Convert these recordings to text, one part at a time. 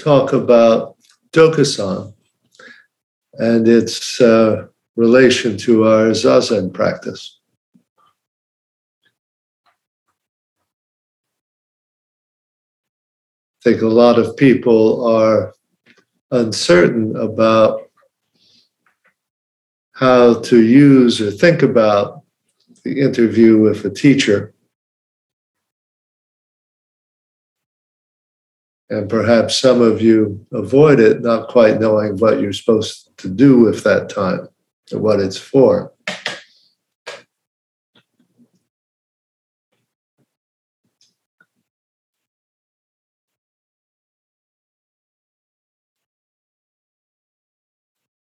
talk about Dokusan and its uh, relation to our Zazen practice. I think a lot of people are uncertain about how to use or think about the interview with a teacher. And perhaps some of you avoid it, not quite knowing what you're supposed to do with that time and what it's for.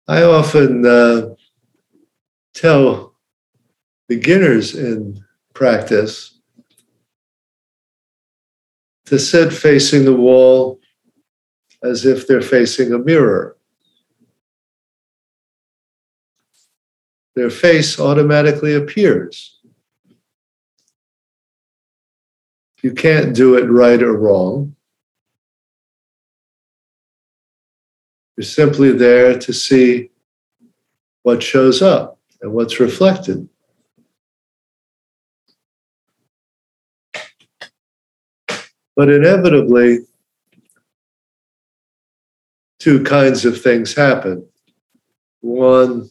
I often uh, tell beginners in practice to sit facing the wall as if they're facing a mirror. Their face automatically appears. You can't do it right or wrong. You're simply there to see what shows up and what's reflected. But inevitably, two kinds of things happen. One,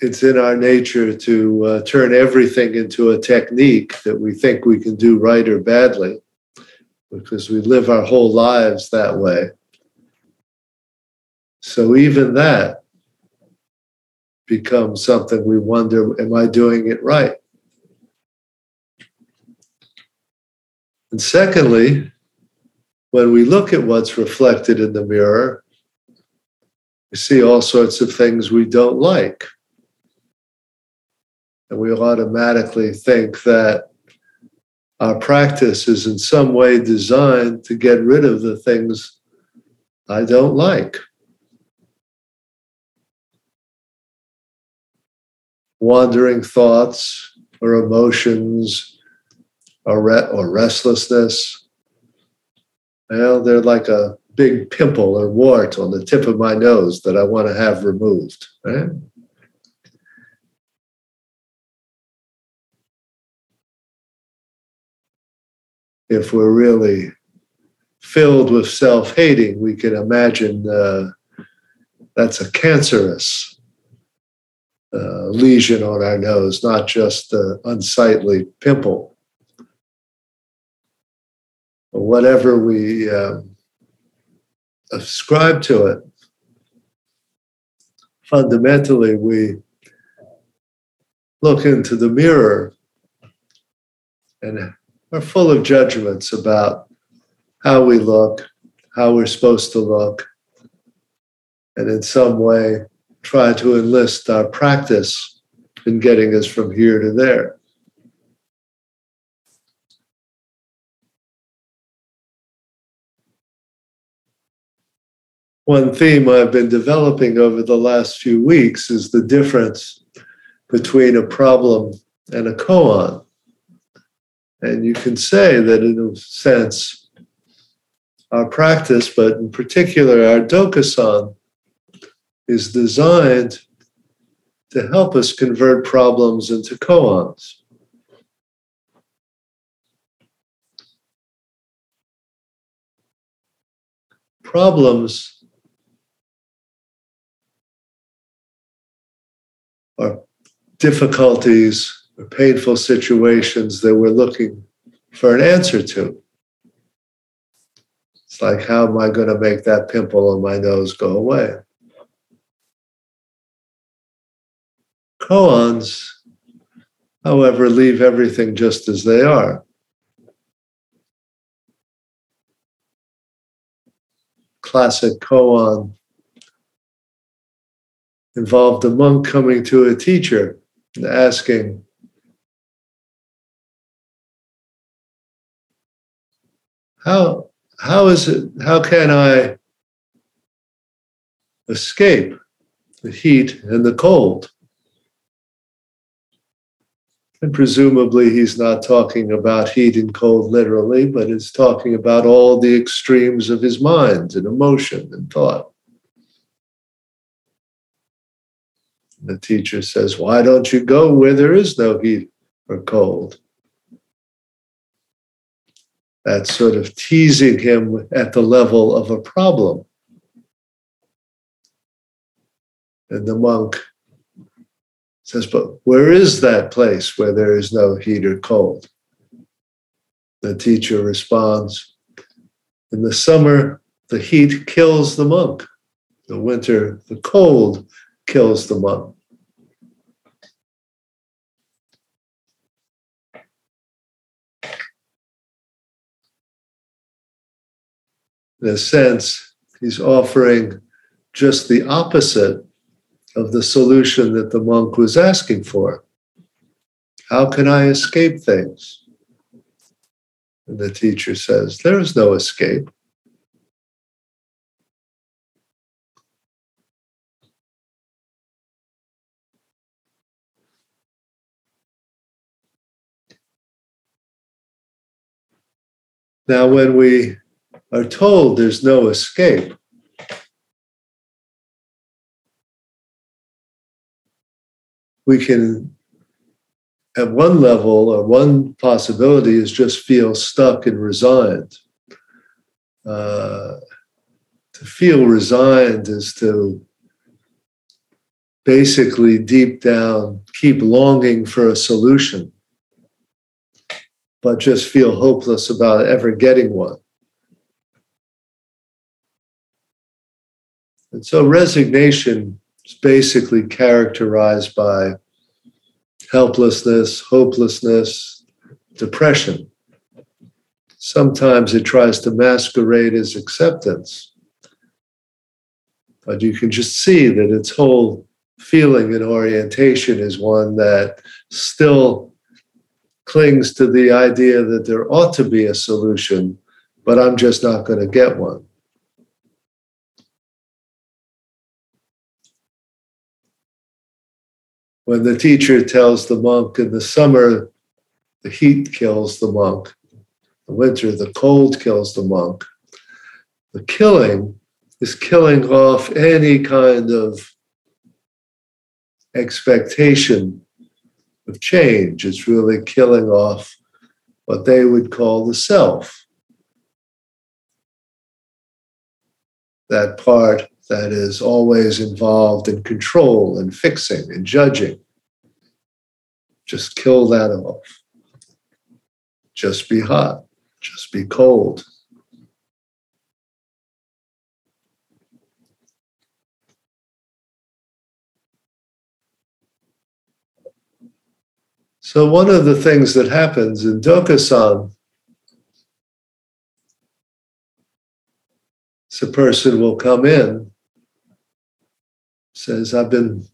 it's in our nature to uh, turn everything into a technique that we think we can do right or badly because we live our whole lives that way. So even that becomes something we wonder am I doing it right? And secondly, when we look at what's reflected in the mirror, we see all sorts of things we don't like. And we automatically think that our practice is in some way designed to get rid of the things I don't like. Wandering thoughts or emotions or, re- or restlessness. Well, they're like a big pimple or wart on the tip of my nose that I want to have removed. Right? if we're really filled with self hating, we can imagine uh, that's a cancerous uh, lesion on our nose, not just an unsightly pimple. Whatever we um, ascribe to it, fundamentally, we look into the mirror and are full of judgments about how we look, how we're supposed to look, and in some way try to enlist our practice in getting us from here to there. One theme I've been developing over the last few weeks is the difference between a problem and a koan. And you can say that, in a sense, our practice, but in particular our Dokusan, is designed to help us convert problems into koans. Problems are difficulties or painful situations that we're looking for an answer to. It's like, how am I going to make that pimple on my nose go away? Koans, however, leave everything just as they are. classic koan involved a monk coming to a teacher and asking, How, how is it, how can I escape the heat and the cold? And presumably, he's not talking about heat and cold literally, but is talking about all the extremes of his mind and emotion and thought. The teacher says, Why don't you go where there is no heat or cold? That's sort of teasing him at the level of a problem. And the monk says, But where is that place where there is no heat or cold? The teacher responds, In the summer, the heat kills the monk. The winter, the cold kills the monk. In a sense, he's offering just the opposite of the solution that the monk was asking for. How can I escape things? And the teacher says, There is no escape. Now, when we are told there's no escape, we can, at one level or one possibility, is just feel stuck and resigned. Uh, to feel resigned is to basically deep down keep longing for a solution, but just feel hopeless about ever getting one. And so resignation is basically characterized by helplessness, hopelessness, depression. Sometimes it tries to masquerade as acceptance. But you can just see that its whole feeling and orientation is one that still clings to the idea that there ought to be a solution, but I'm just not going to get one. when the teacher tells the monk in the summer, the heat kills the monk, in the winter, the cold kills the monk. The killing is killing off any kind of expectation of change. It's really killing off what they would call the self. That part that is always involved in control and fixing and judging. Just kill that off. Just be hot. Just be cold. So, one of the things that happens in Dokusan is a person will come in says, I've been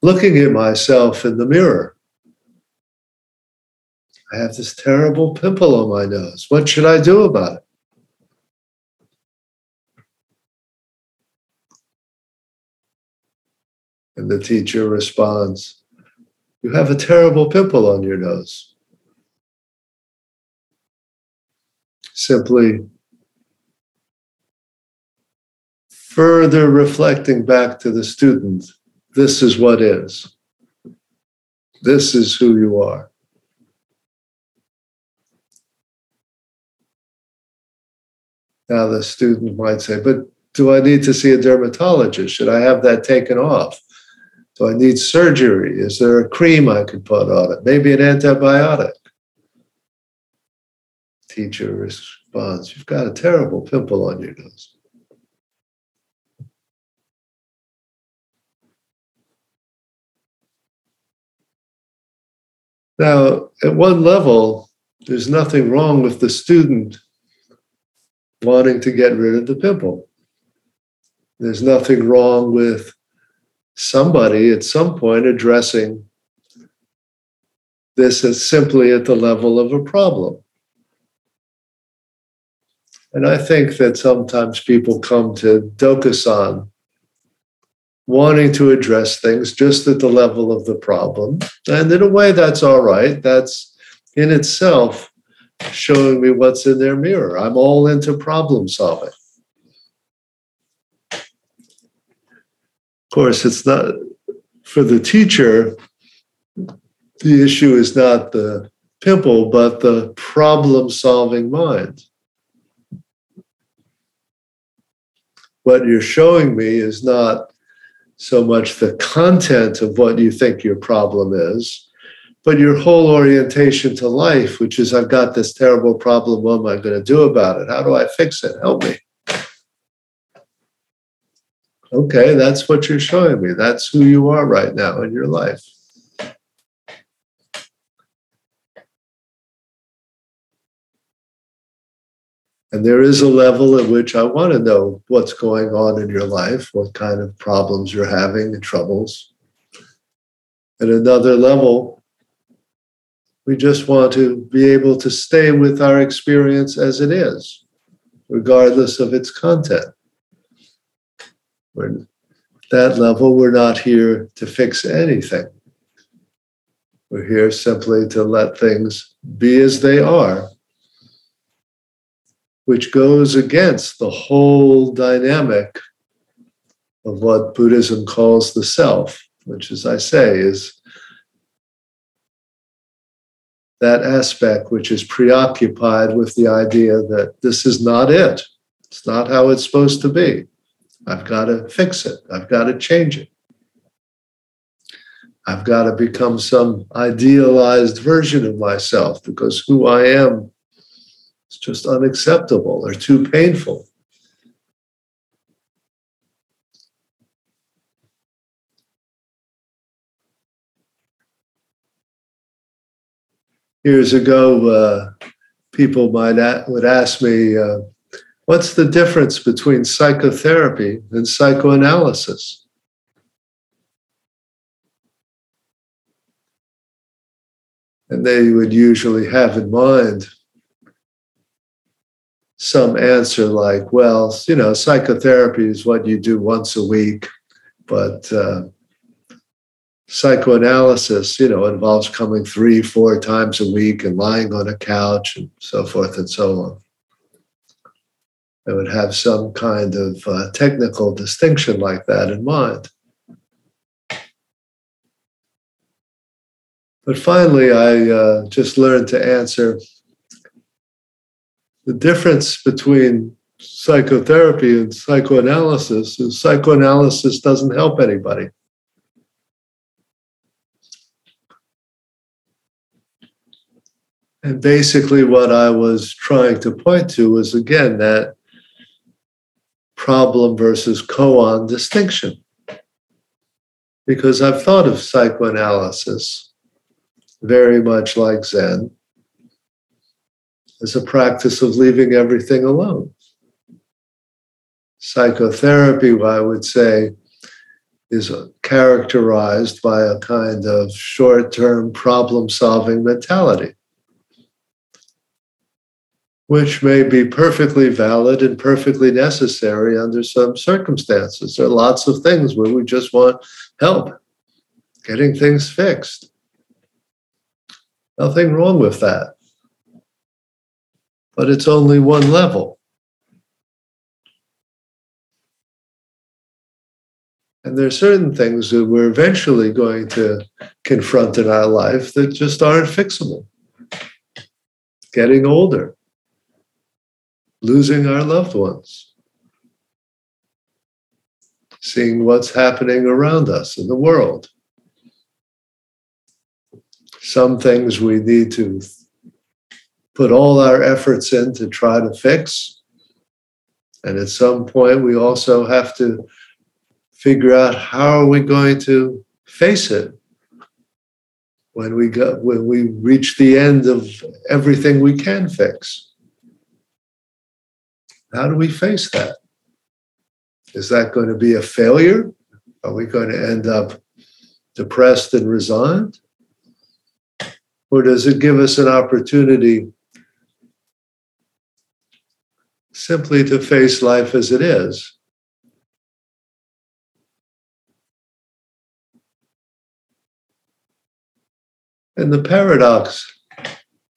looking at myself in the mirror. I have this terrible pimple on my nose. What should I do about it? And the teacher responds, You have a terrible pimple on your nose. Simply further reflecting back to the student this is what is. This is who you are. Now, the student might say, but do I need to see a dermatologist? Should I have that taken off? Do I need surgery? Is there a cream I could put on it? Maybe an antibiotic? Teacher responds, You've got a terrible pimple on your nose. Now, at one level, there's nothing wrong with the student wanting to get rid of the pimple. There's nothing wrong with somebody at some point addressing this as simply at the level of a problem. And I think that sometimes people come to Dokusan wanting to address things just at the level of the problem. And in a way, that's all right. That's in itself showing me what's in their mirror. I'm all into problem solving. Course, it's not for the teacher, the issue is not the pimple, but the problem solving mind. What you're showing me is not so much the content of what you think your problem is, but your whole orientation to life, which is I've got this terrible problem. What am I going to do about it? How do I fix it? Help me. Okay, that's what you're showing me. That's who you are right now in your life. And there is a level at which I want to know what's going on in your life, what kind of problems you're having and troubles. At another level, we just want to be able to stay with our experience as it is, regardless of its content. We're, that level, we're not here to fix anything. We're here simply to let things be as they are which goes against the whole dynamic of what Buddhism calls the self, which, as I say, is that aspect which is preoccupied with the idea that this is not it. It's not how it's supposed to be. I've got to fix it. I've got to change it. I've got to become some idealized version of myself because who I am is just unacceptable or too painful. Years ago, uh, people might a- would ask me, uh, "What's the difference between psychotherapy and psychoanalysis?" And they would usually have in mind some answer like, well, you know, psychotherapy is what you do once a week, but uh, psychoanalysis, you know, involves coming three, four times a week and lying on a couch and so forth and so on. I would have some kind of uh, technical distinction like that in mind. But finally, I uh, just learned to answer the difference between psychotherapy and psychoanalysis is psychoanalysis doesn't help anybody. And basically, what I was trying to point to was again that problem versus koan distinction. Because I've thought of psychoanalysis very much like Zen as a practice of leaving everything alone. Psychotherapy, I would say, is characterized by a kind of short term problem solving mentality, which may be perfectly valid and perfectly necessary under some circumstances. There are lots of things where we just want help getting things fixed. Nothing wrong with that but it's only one level. And there are certain things that we're eventually going to confront in our life that just aren't fixable. Getting older, losing our loved ones, seeing what's happening around us in the world. Some things we need to put all our efforts in to try to fix. And at some point, we also have to figure out how are we going to face it when we go when we reach the end of everything we can fix. How do we face that? Is that going to be a failure? Are we going to end up depressed and resigned? Or does it give us an opportunity simply to face life as it is? And the paradox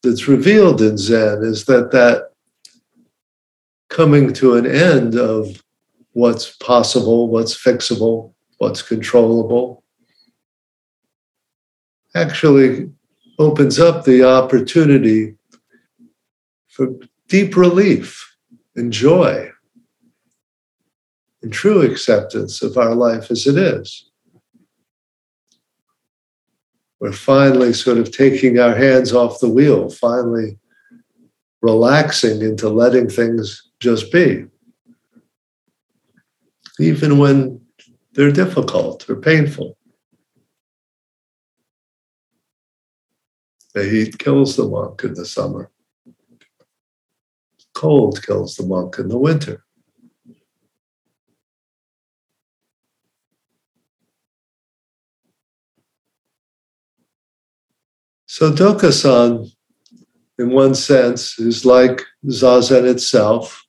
that's revealed in Zen is that that coming to an end of what's possible, what's fixable, what's controllable, actually opens up the opportunity for deep relief and joy and true acceptance of our life as it is. We're finally sort of taking our hands off the wheel, finally relaxing into letting things just be. Even when they're difficult or painful. The heat kills the monk in the summer. Cold kills the monk in the winter. So Dokusan, in one sense, is like Zazen itself.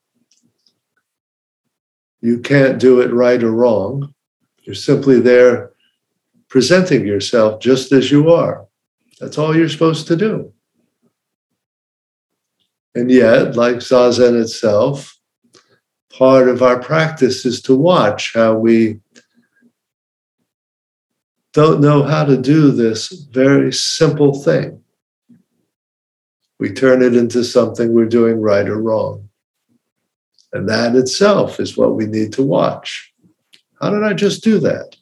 You can't do it right or wrong. You're simply there presenting yourself just as you are. That's all you're supposed to do. And yet, like Zazen itself, part of our practice is to watch how we don't know how to do this very simple thing. We turn it into something we're doing right or wrong. And that itself is what we need to watch. How did I just do that?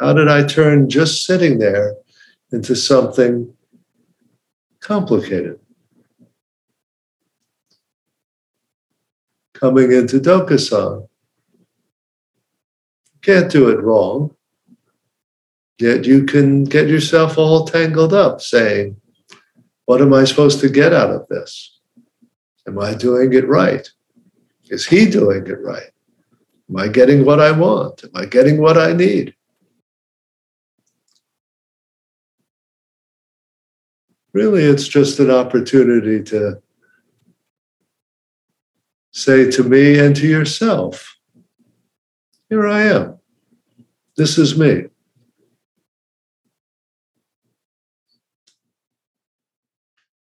How did I turn just sitting there into something complicated? Coming into Dokusan. Can't do it wrong. Yet you can get yourself all tangled up saying, What am I supposed to get out of this? Am I doing it right? Is he doing it right? Am I getting what I want? Am I getting what I need? Really, it's just an opportunity to say to me and to yourself, Here I am. This is me.